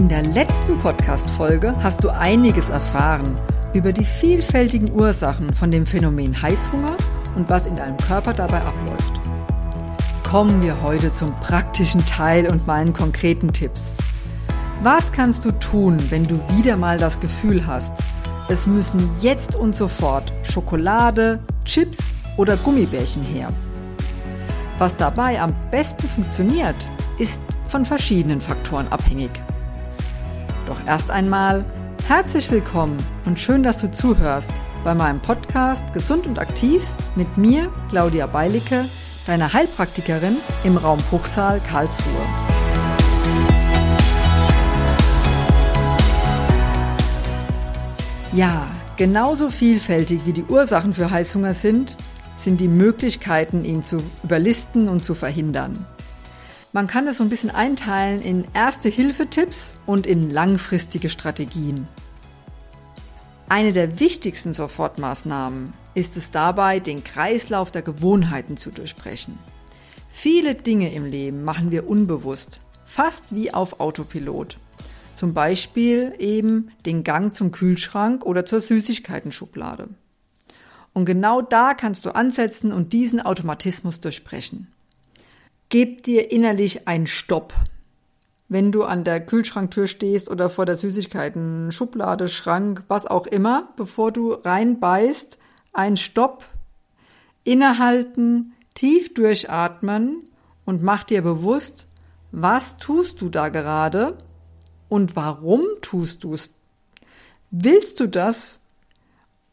In der letzten Podcast-Folge hast du einiges erfahren über die vielfältigen Ursachen von dem Phänomen Heißhunger und was in deinem Körper dabei abläuft. Kommen wir heute zum praktischen Teil und meinen konkreten Tipps. Was kannst du tun, wenn du wieder mal das Gefühl hast, es müssen jetzt und sofort Schokolade, Chips oder Gummibärchen her? Was dabei am besten funktioniert, ist von verschiedenen Faktoren abhängig. Doch erst einmal herzlich willkommen und schön, dass du zuhörst bei meinem Podcast Gesund und Aktiv mit mir, Claudia Beilicke, deiner Heilpraktikerin im Raum Bruchsal Karlsruhe. Ja, genauso vielfältig wie die Ursachen für Heißhunger sind, sind die Möglichkeiten, ihn zu überlisten und zu verhindern. Man kann es so ein bisschen einteilen in Erste-Hilfe-Tipps und in langfristige Strategien. Eine der wichtigsten Sofortmaßnahmen ist es dabei, den Kreislauf der Gewohnheiten zu durchbrechen. Viele Dinge im Leben machen wir unbewusst, fast wie auf Autopilot. Zum Beispiel eben den Gang zum Kühlschrank oder zur Süßigkeitenschublade. Und genau da kannst du ansetzen und diesen Automatismus durchbrechen. Gib dir innerlich einen Stopp. Wenn du an der Kühlschranktür stehst oder vor der Süßigkeiten, Schublade, Schrank, was auch immer, bevor du reinbeißt, ein Stopp, innehalten, tief durchatmen und mach dir bewusst, was tust du da gerade und warum tust du es? Willst du das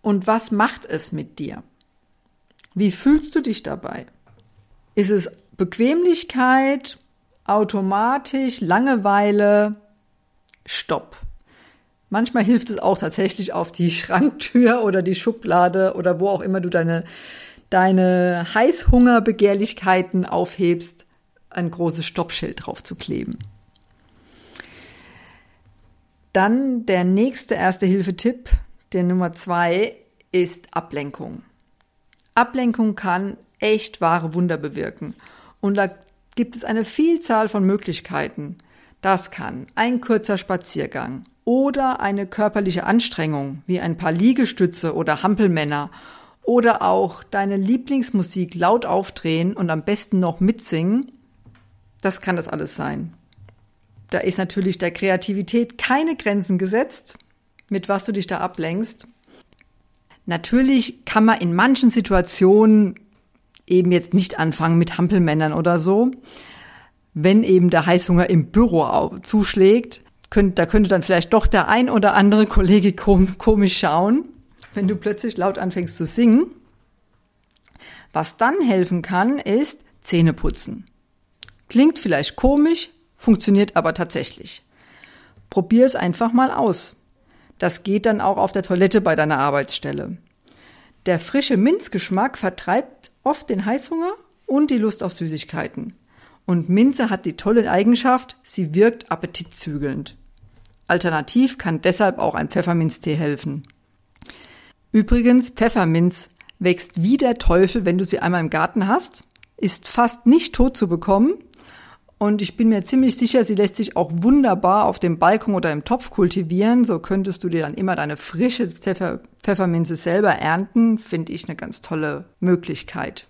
und was macht es mit dir? Wie fühlst du dich dabei? Ist es Bequemlichkeit, automatisch, Langeweile, Stopp. Manchmal hilft es auch tatsächlich auf die Schranktür oder die Schublade oder wo auch immer du deine, deine Heißhungerbegehrlichkeiten aufhebst, ein großes Stoppschild drauf zu kleben. Dann der nächste Erste-Hilfe-Tipp, der Nummer zwei, ist Ablenkung. Ablenkung kann echt wahre Wunder bewirken. Und da gibt es eine Vielzahl von Möglichkeiten. Das kann ein kurzer Spaziergang oder eine körperliche Anstrengung wie ein paar Liegestütze oder Hampelmänner oder auch deine Lieblingsmusik laut aufdrehen und am besten noch mitsingen. Das kann das alles sein. Da ist natürlich der Kreativität keine Grenzen gesetzt, mit was du dich da ablenkst. Natürlich kann man in manchen Situationen eben jetzt nicht anfangen mit Hampelmännern oder so. Wenn eben der Heißhunger im Büro zuschlägt, könnt, da könnte dann vielleicht doch der ein oder andere Kollege komisch schauen, wenn du plötzlich laut anfängst zu singen. Was dann helfen kann, ist Zähne putzen. Klingt vielleicht komisch, funktioniert aber tatsächlich. Probier es einfach mal aus. Das geht dann auch auf der Toilette bei deiner Arbeitsstelle. Der frische Minzgeschmack vertreibt oft den Heißhunger und die Lust auf Süßigkeiten. Und Minze hat die tolle Eigenschaft, sie wirkt appetitzügelnd. Alternativ kann deshalb auch ein Pfefferminztee helfen. Übrigens, Pfefferminz wächst wie der Teufel, wenn du sie einmal im Garten hast, ist fast nicht tot zu bekommen und ich bin mir ziemlich sicher, sie lässt sich auch wunderbar auf dem Balkon oder im Topf kultivieren. So könntest du dir dann immer deine frische Pfeffer Pfefferminze selber ernten. Finde ich eine ganz tolle Möglichkeit.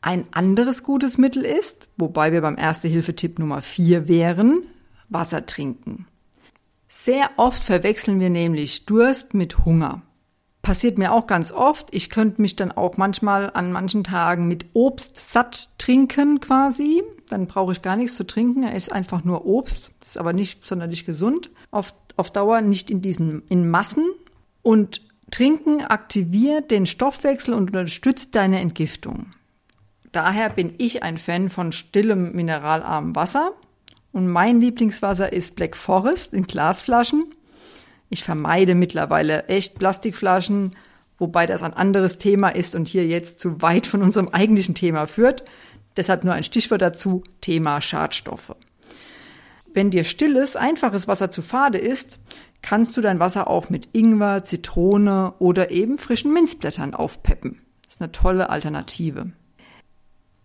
Ein anderes gutes Mittel ist, wobei wir beim Erste-Hilfe-Tipp Nummer 4 wären, Wasser trinken. Sehr oft verwechseln wir nämlich Durst mit Hunger passiert mir auch ganz oft. Ich könnte mich dann auch manchmal an manchen Tagen mit Obst satt trinken quasi. Dann brauche ich gar nichts zu trinken. Er ist einfach nur Obst. Das ist aber nicht sonderlich gesund. Auf, auf Dauer nicht in diesen, in Massen. Und Trinken aktiviert den Stoffwechsel und unterstützt deine Entgiftung. Daher bin ich ein Fan von stillem mineralarmem Wasser. Und mein Lieblingswasser ist Black Forest in Glasflaschen. Ich vermeide mittlerweile echt Plastikflaschen, wobei das ein anderes Thema ist und hier jetzt zu weit von unserem eigentlichen Thema führt. Deshalb nur ein Stichwort dazu, Thema Schadstoffe. Wenn dir stilles, einfaches Wasser zu fade ist, kannst du dein Wasser auch mit Ingwer, Zitrone oder eben frischen Minzblättern aufpeppen. Das ist eine tolle Alternative.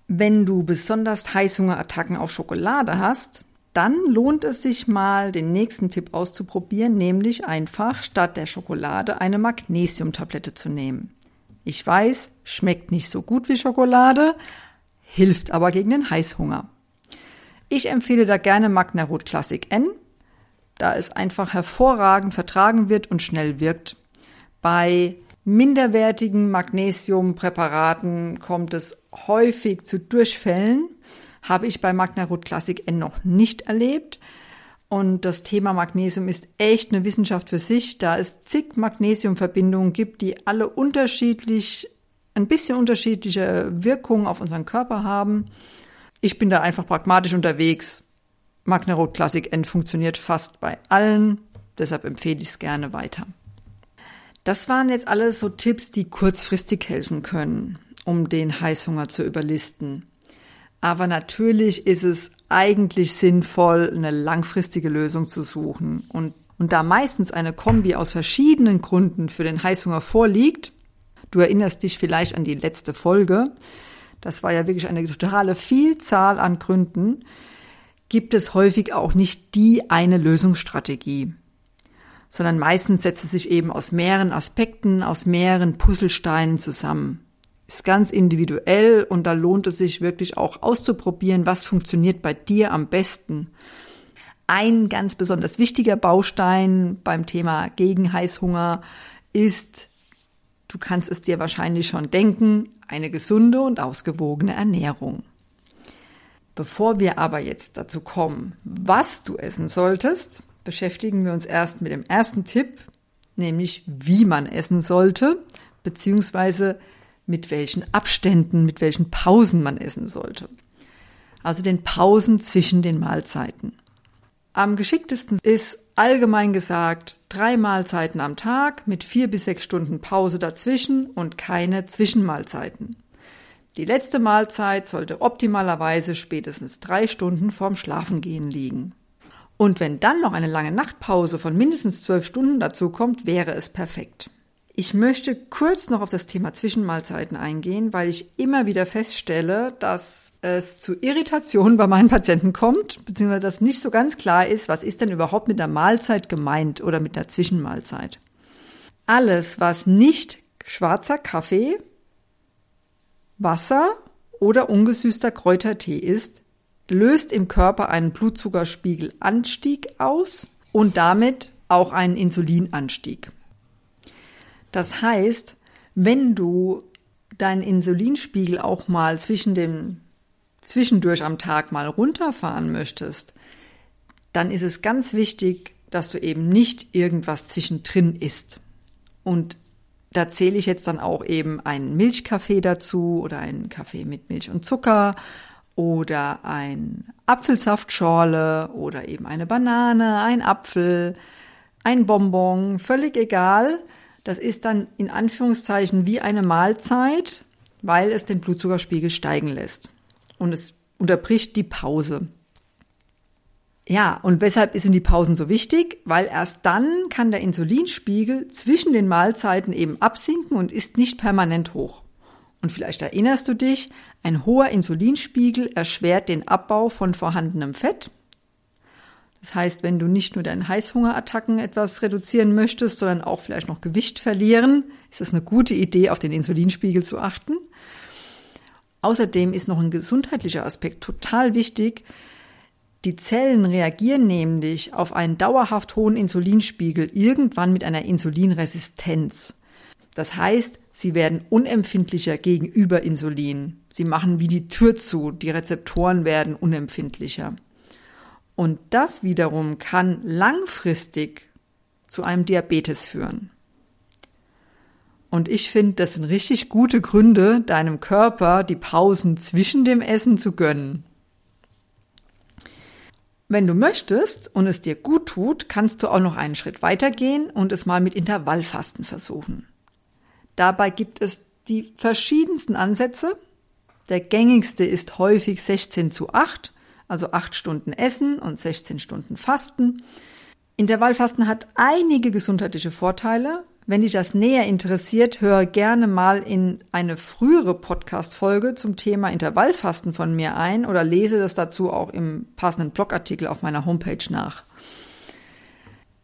Wenn du besonders Heißhungerattacken auf Schokolade hast, dann lohnt es sich mal, den nächsten Tipp auszuprobieren, nämlich einfach statt der Schokolade eine Magnesiumtablette zu nehmen. Ich weiß, schmeckt nicht so gut wie Schokolade, hilft aber gegen den Heißhunger. Ich empfehle da gerne Magna Rot Classic N, da es einfach hervorragend vertragen wird und schnell wirkt. Bei minderwertigen Magnesiumpräparaten kommt es häufig zu Durchfällen. Habe ich bei Magna Rot Classic N noch nicht erlebt. Und das Thema Magnesium ist echt eine Wissenschaft für sich, da es zig Magnesiumverbindungen gibt, die alle unterschiedlich, ein bisschen unterschiedliche Wirkungen auf unseren Körper haben. Ich bin da einfach pragmatisch unterwegs. Magna Rot Classic N funktioniert fast bei allen, deshalb empfehle ich es gerne weiter. Das waren jetzt alles so Tipps, die kurzfristig helfen können, um den Heißhunger zu überlisten. Aber natürlich ist es eigentlich sinnvoll, eine langfristige Lösung zu suchen. Und, und da meistens eine Kombi aus verschiedenen Gründen für den Heißhunger vorliegt, du erinnerst dich vielleicht an die letzte Folge, das war ja wirklich eine totale Vielzahl an Gründen, gibt es häufig auch nicht die eine Lösungsstrategie sondern meistens setzt es sich eben aus mehreren Aspekten, aus mehreren Puzzlesteinen zusammen. Ist ganz individuell und da lohnt es sich wirklich auch auszuprobieren, was funktioniert bei dir am besten. Ein ganz besonders wichtiger Baustein beim Thema gegen Heißhunger ist, du kannst es dir wahrscheinlich schon denken, eine gesunde und ausgewogene Ernährung. Bevor wir aber jetzt dazu kommen, was du essen solltest, beschäftigen wir uns erst mit dem ersten Tipp, nämlich wie man essen sollte, beziehungsweise mit welchen Abständen, mit welchen Pausen man essen sollte. Also den Pausen zwischen den Mahlzeiten. Am geschicktesten ist allgemein gesagt drei Mahlzeiten am Tag mit vier bis sechs Stunden Pause dazwischen und keine Zwischenmahlzeiten. Die letzte Mahlzeit sollte optimalerweise spätestens drei Stunden vorm Schlafengehen liegen. Und wenn dann noch eine lange Nachtpause von mindestens zwölf Stunden dazu kommt, wäre es perfekt. Ich möchte kurz noch auf das Thema Zwischenmahlzeiten eingehen, weil ich immer wieder feststelle, dass es zu Irritationen bei meinen Patienten kommt, beziehungsweise dass nicht so ganz klar ist, was ist denn überhaupt mit der Mahlzeit gemeint oder mit der Zwischenmahlzeit. Alles, was nicht schwarzer Kaffee, Wasser oder ungesüßter Kräutertee ist, löst im Körper einen Blutzuckerspiegelanstieg aus und damit auch einen Insulinanstieg. Das heißt, wenn du deinen Insulinspiegel auch mal zwischen dem zwischendurch am Tag mal runterfahren möchtest, dann ist es ganz wichtig, dass du eben nicht irgendwas zwischendrin isst. Und da zähle ich jetzt dann auch eben einen Milchkaffee dazu oder einen Kaffee mit Milch und Zucker oder ein Apfelsaftschorle oder eben eine Banane, ein Apfel, ein Bonbon, völlig egal. Das ist dann in Anführungszeichen wie eine Mahlzeit, weil es den Blutzuckerspiegel steigen lässt. Und es unterbricht die Pause. Ja, und weshalb sind die Pausen so wichtig? Weil erst dann kann der Insulinspiegel zwischen den Mahlzeiten eben absinken und ist nicht permanent hoch. Und vielleicht erinnerst du dich, ein hoher Insulinspiegel erschwert den Abbau von vorhandenem Fett. Das heißt, wenn du nicht nur deinen Heißhungerattacken etwas reduzieren möchtest, sondern auch vielleicht noch Gewicht verlieren, ist es eine gute Idee, auf den Insulinspiegel zu achten. Außerdem ist noch ein gesundheitlicher Aspekt total wichtig. Die Zellen reagieren nämlich auf einen dauerhaft hohen Insulinspiegel irgendwann mit einer Insulinresistenz. Das heißt, sie werden unempfindlicher gegenüber Insulin. Sie machen wie die Tür zu, die Rezeptoren werden unempfindlicher. Und das wiederum kann langfristig zu einem Diabetes führen. Und ich finde, das sind richtig gute Gründe, deinem Körper die Pausen zwischen dem Essen zu gönnen. Wenn du möchtest und es dir gut tut, kannst du auch noch einen Schritt weitergehen und es mal mit Intervallfasten versuchen. Dabei gibt es die verschiedensten Ansätze. Der gängigste ist häufig 16 zu 8, also 8 Stunden Essen und 16 Stunden Fasten. Intervallfasten hat einige gesundheitliche Vorteile, Wenn dich das näher interessiert, höre gerne mal in eine frühere Podcast-Folge zum Thema Intervallfasten von mir ein oder lese das dazu auch im passenden Blogartikel auf meiner Homepage nach.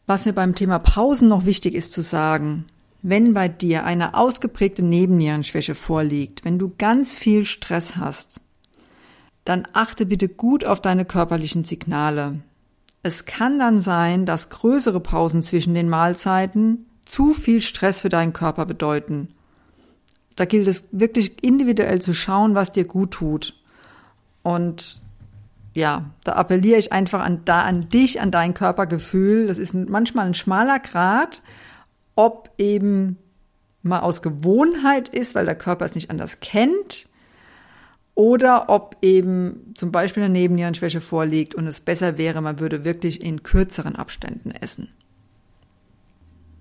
Was mir beim Thema Pausen noch wichtig ist zu sagen, wenn bei dir eine ausgeprägte Nebennierenschwäche vorliegt, wenn du ganz viel Stress hast, dann achte bitte gut auf deine körperlichen Signale. Es kann dann sein, dass größere Pausen zwischen den Mahlzeiten zu viel Stress für deinen Körper bedeuten. Da gilt es wirklich individuell zu schauen, was dir gut tut. Und ja, da appelliere ich einfach an, da, an dich, an dein Körpergefühl. Das ist manchmal ein schmaler Grad, ob eben mal aus Gewohnheit ist, weil der Körper es nicht anders kennt, oder ob eben zum Beispiel eine Nebennierenschwäche vorliegt und es besser wäre, man würde wirklich in kürzeren Abständen essen.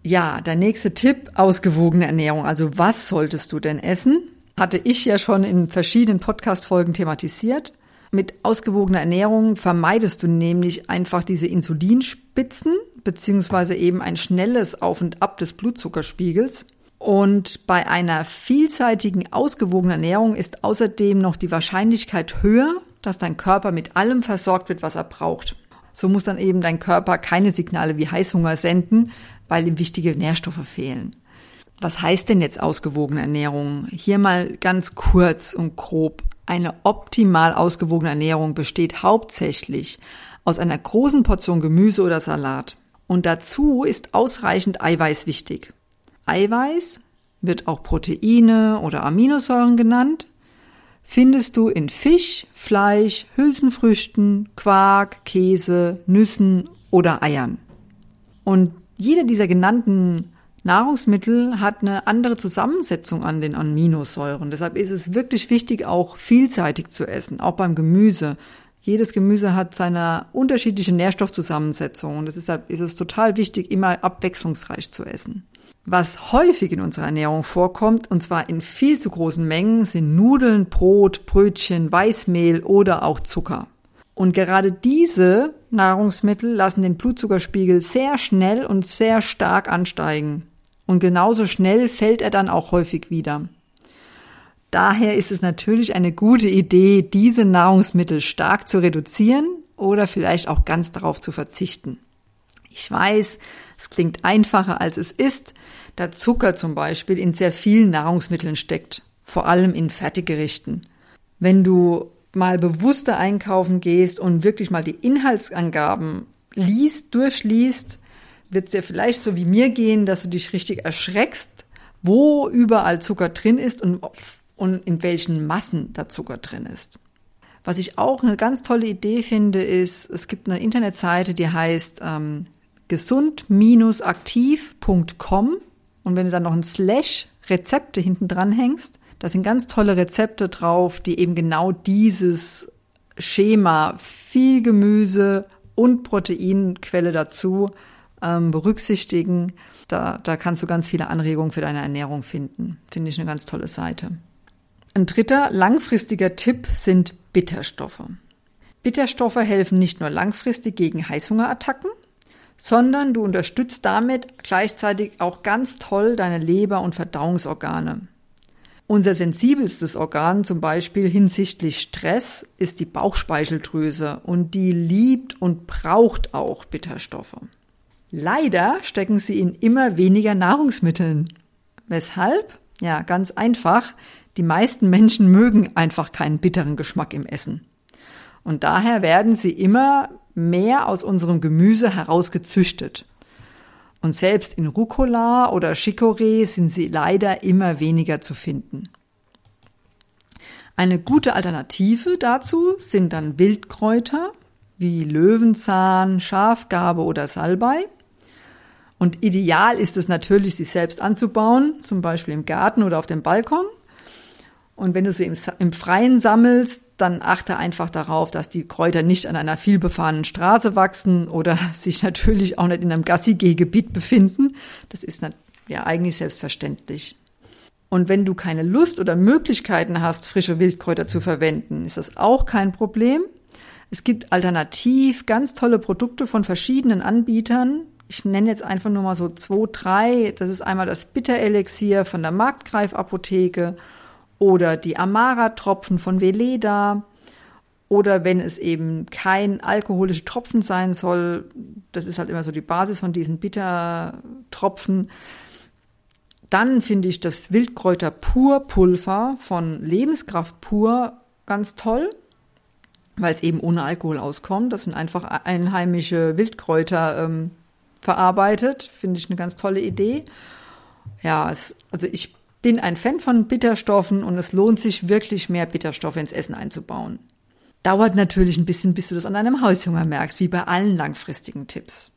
Ja, der nächste Tipp, ausgewogene Ernährung. Also was solltest du denn essen? Hatte ich ja schon in verschiedenen Podcast-Folgen thematisiert. Mit ausgewogener Ernährung vermeidest du nämlich einfach diese Insulinspitzen beziehungsweise eben ein schnelles Auf und Ab des Blutzuckerspiegels. Und bei einer vielseitigen, ausgewogenen Ernährung ist außerdem noch die Wahrscheinlichkeit höher, dass dein Körper mit allem versorgt wird, was er braucht. So muss dann eben dein Körper keine Signale wie Heißhunger senden, weil ihm wichtige Nährstoffe fehlen. Was heißt denn jetzt ausgewogene Ernährung? Hier mal ganz kurz und grob. Eine optimal ausgewogene Ernährung besteht hauptsächlich aus einer großen Portion Gemüse oder Salat. Und dazu ist ausreichend Eiweiß wichtig. Eiweiß wird auch Proteine oder Aminosäuren genannt, findest du in Fisch, Fleisch, Hülsenfrüchten, Quark, Käse, Nüssen oder Eiern. Und jeder dieser genannten Nahrungsmittel hat eine andere Zusammensetzung an den Aminosäuren. Deshalb ist es wirklich wichtig, auch vielseitig zu essen, auch beim Gemüse. Jedes Gemüse hat seine unterschiedliche Nährstoffzusammensetzung und deshalb ist es total wichtig, immer abwechslungsreich zu essen. Was häufig in unserer Ernährung vorkommt, und zwar in viel zu großen Mengen, sind Nudeln, Brot, Brötchen, Weißmehl oder auch Zucker. Und gerade diese Nahrungsmittel lassen den Blutzuckerspiegel sehr schnell und sehr stark ansteigen. Und genauso schnell fällt er dann auch häufig wieder. Daher ist es natürlich eine gute Idee, diese Nahrungsmittel stark zu reduzieren oder vielleicht auch ganz darauf zu verzichten. Ich weiß, es klingt einfacher als es ist, da Zucker zum Beispiel in sehr vielen Nahrungsmitteln steckt, vor allem in Fertiggerichten. Wenn du mal bewusster einkaufen gehst und wirklich mal die Inhaltsangaben liest, durchliest, wird es dir vielleicht so wie mir gehen, dass du dich richtig erschreckst, wo überall Zucker drin ist und, und in welchen Massen da Zucker drin ist. Was ich auch eine ganz tolle Idee finde, ist, es gibt eine Internetseite, die heißt ähm, gesund-aktiv.com und wenn du dann noch ein Slash Rezepte hinten dran hängst, da sind ganz tolle Rezepte drauf, die eben genau dieses Schema viel Gemüse und Proteinquelle dazu ähm, berücksichtigen. Da, da kannst du ganz viele Anregungen für deine Ernährung finden. Finde ich eine ganz tolle Seite. Ein dritter langfristiger Tipp sind Bitterstoffe. Bitterstoffe helfen nicht nur langfristig gegen Heißhungerattacken, sondern du unterstützt damit gleichzeitig auch ganz toll deine Leber- und Verdauungsorgane. Unser sensibelstes Organ zum Beispiel hinsichtlich Stress ist die Bauchspeicheldrüse und die liebt und braucht auch Bitterstoffe. Leider stecken sie in immer weniger Nahrungsmitteln. Weshalb? Ja, ganz einfach. Die meisten Menschen mögen einfach keinen bitteren Geschmack im Essen. Und daher werden sie immer mehr aus unserem Gemüse herausgezüchtet. Und selbst in Rucola oder Chicorée sind sie leider immer weniger zu finden. Eine gute Alternative dazu sind dann Wildkräuter wie Löwenzahn, Schafgarbe oder Salbei. Und ideal ist es natürlich, sie selbst anzubauen, zum Beispiel im Garten oder auf dem Balkon. Und wenn du sie im, im, Freien sammelst, dann achte einfach darauf, dass die Kräuter nicht an einer vielbefahrenen Straße wachsen oder sich natürlich auch nicht in einem Gassigehgebiet befinden. Das ist ja eigentlich selbstverständlich. Und wenn du keine Lust oder Möglichkeiten hast, frische Wildkräuter zu verwenden, ist das auch kein Problem. Es gibt alternativ ganz tolle Produkte von verschiedenen Anbietern, Ich nenne jetzt einfach nur mal so zwei, drei. Das ist einmal das Bitterelixier von der Marktgreifapotheke oder die Amara-Tropfen von Veleda. Oder wenn es eben kein alkoholische Tropfen sein soll, das ist halt immer so die Basis von diesen Bittertropfen, dann finde ich das Wildkräuter Pur Pulver von Lebenskraft Pur ganz toll, weil es eben ohne Alkohol auskommt. Das sind einfach einheimische Wildkräuter ähm, verarbeitet. Finde ich eine ganz tolle Idee. Ja, es, also ich bin ein Fan von Bitterstoffen und es lohnt sich wirklich mehr Bitterstoffe ins Essen einzubauen. Dauert natürlich ein bisschen, bis du das an deinem Haushunger merkst, wie bei allen langfristigen Tipps.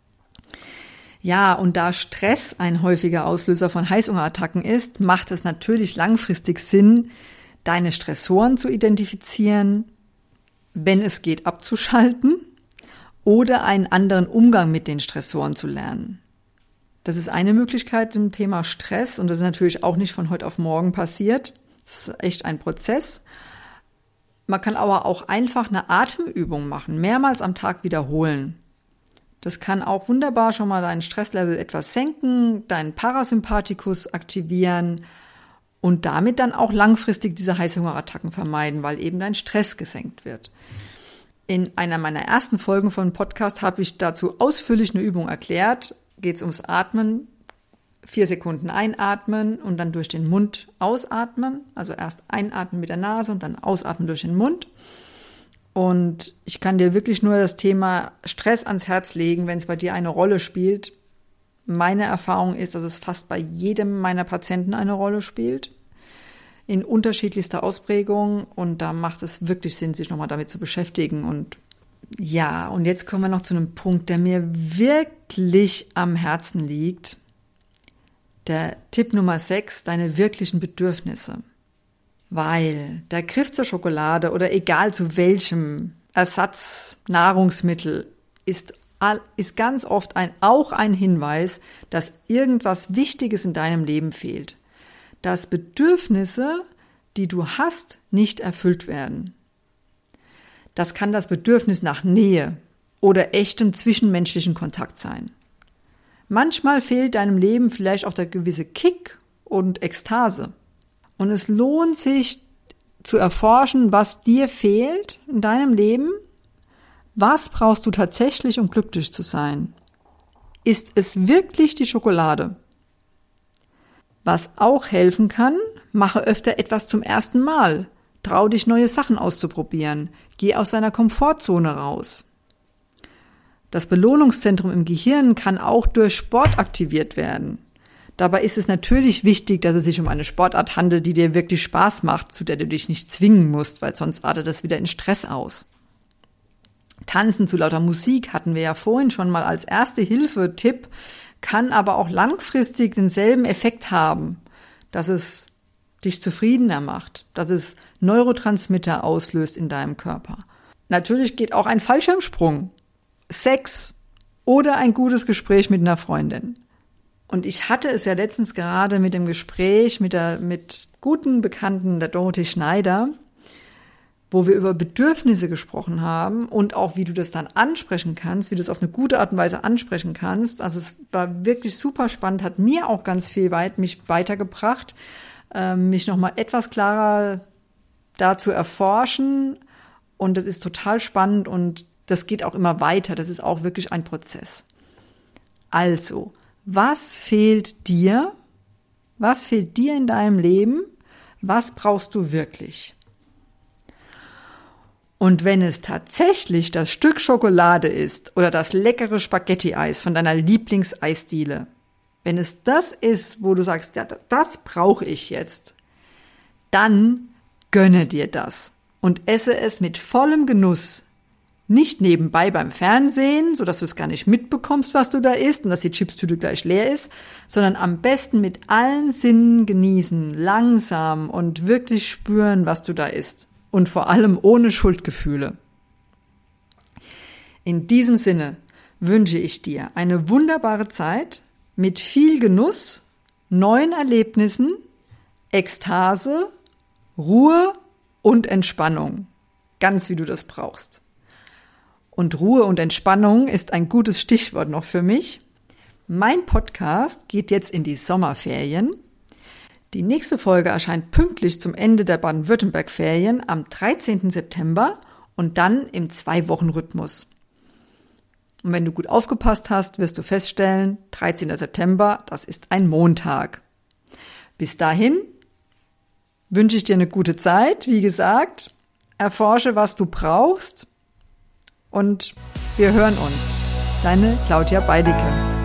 Ja, und da Stress ein häufiger Auslöser von Heißhungerattacken ist, macht es natürlich langfristig Sinn, deine Stressoren zu identifizieren, wenn es geht, abzuschalten oder einen anderen Umgang mit den Stressoren zu lernen. Das ist eine Möglichkeit im Thema Stress und das ist natürlich auch nicht von heute auf morgen passiert. Das ist echt ein Prozess. Man kann aber auch einfach eine Atemübung machen, mehrmals am Tag wiederholen. Das kann auch wunderbar schon mal dein Stresslevel etwas senken, deinen Parasympathikus aktivieren und damit dann auch langfristig diese Heißhungerattacken vermeiden, weil eben dein Stress gesenkt wird. In einer meiner ersten Folgen von Podcast habe ich dazu ausführlich eine Übung erklärt. Geht es ums Atmen. Vier Sekunden einatmen und dann durch den Mund ausatmen. Also erst einatmen mit der Nase und dann ausatmen durch den Mund. Und ich kann dir wirklich nur das Thema Stress ans Herz legen, wenn es bei dir eine Rolle spielt. Meine Erfahrung ist, dass es fast bei jedem meiner Patienten eine Rolle spielt. In unterschiedlichster Ausprägung. Und da macht es wirklich Sinn, sich nochmal damit zu beschäftigen. Und ja, und jetzt kommen wir noch zu einem Punkt, der mir wirklich am Herzen liegt. Der Tipp Nummer 6, deine wirklichen Bedürfnisse weil der Griff zur Schokolade oder egal zu welchem Ersatznahrungsmittel ist, ist ganz oft ein, auch ein Hinweis, dass irgendwas Wichtiges in deinem Leben fehlt. Dass Bedürfnisse, die du hast, nicht erfüllt werden. Das kann das Bedürfnis nach Nähe oder echtem zwischenmenschlichen Kontakt sein. Manchmal fehlt deinem Leben vielleicht auch der gewisse Kick und Ekstase. Und es lohnt sich zu erforschen, was dir fehlt in deinem Leben. Was brauchst du tatsächlich, um glücklich zu sein? Ist es wirklich die Schokolade? Was auch helfen kann, mache öfter etwas zum ersten Mal. Trau dich, neue Sachen auszuprobieren. Geh aus deiner Komfortzone raus. Das Belohnungszentrum im Gehirn kann auch durch Sport aktiviert werden. Dabei ist es natürlich wichtig, dass es sich um eine Sportart handelt, die dir wirklich Spaß macht, zu der du dich nicht zwingen musst, weil sonst artet das wieder in Stress aus. Tanzen zu lauter Musik hatten wir ja vorhin schon mal als erste Hilfe-Tipp, kann aber auch langfristig denselben Effekt haben, dass es dich zufriedener macht, dass es Neurotransmitter auslöst in deinem Körper. Natürlich geht auch ein Fallschirmsprung, Sex oder ein gutes Gespräch mit einer Freundin. Und ich hatte es ja letztens gerade mit dem Gespräch mit der, mit guten Bekannten der Dorothee Schneider, wo wir über Bedürfnisse gesprochen haben und auch wie du das dann ansprechen kannst, wie du es auf eine gute Art und Weise ansprechen kannst. Also es war wirklich super spannend, hat mir auch ganz viel weit mich weitergebracht, äh, mich nochmal etwas klarer da zu erforschen. Und das ist total spannend und das geht auch immer weiter. Das ist auch wirklich ein Prozess. Also, was fehlt dir? Was fehlt dir in deinem Leben? Was brauchst du wirklich? Und wenn es tatsächlich das Stück Schokolade ist oder das leckere Spaghetti-Eis von deiner Lieblingseisdiele, wenn es das ist, wo du sagst, ja, das brauche ich jetzt, dann gönne dir das und esse es mit vollem Genuss, nicht nebenbei beim Fernsehen, so dass du es gar nicht mitbekommst, was du da isst und dass die Chipstüte gleich leer ist, sondern am besten mit allen Sinnen genießen, langsam und wirklich spüren, was du da isst. Und vor allem ohne Schuldgefühle. In diesem Sinne wünsche ich dir eine wunderbare Zeit mit viel Genuss, neuen Erlebnissen, Ekstase, Ruhe und Entspannung. Ganz wie du das brauchst. Und Ruhe und Entspannung ist ein gutes Stichwort noch für mich. Mein Podcast geht jetzt in die Sommerferien. Die nächste Folge erscheint pünktlich zum Ende der Baden-Württemberg-Ferien am 13. September und dann im Zwei-Wochen-Rhythmus. Und wenn du gut aufgepasst hast, wirst du feststellen, 13. September, das ist ein Montag. Bis dahin wünsche ich dir eine gute Zeit. Wie gesagt, erforsche, was du brauchst und wir hören uns. Deine Claudia Beidicke.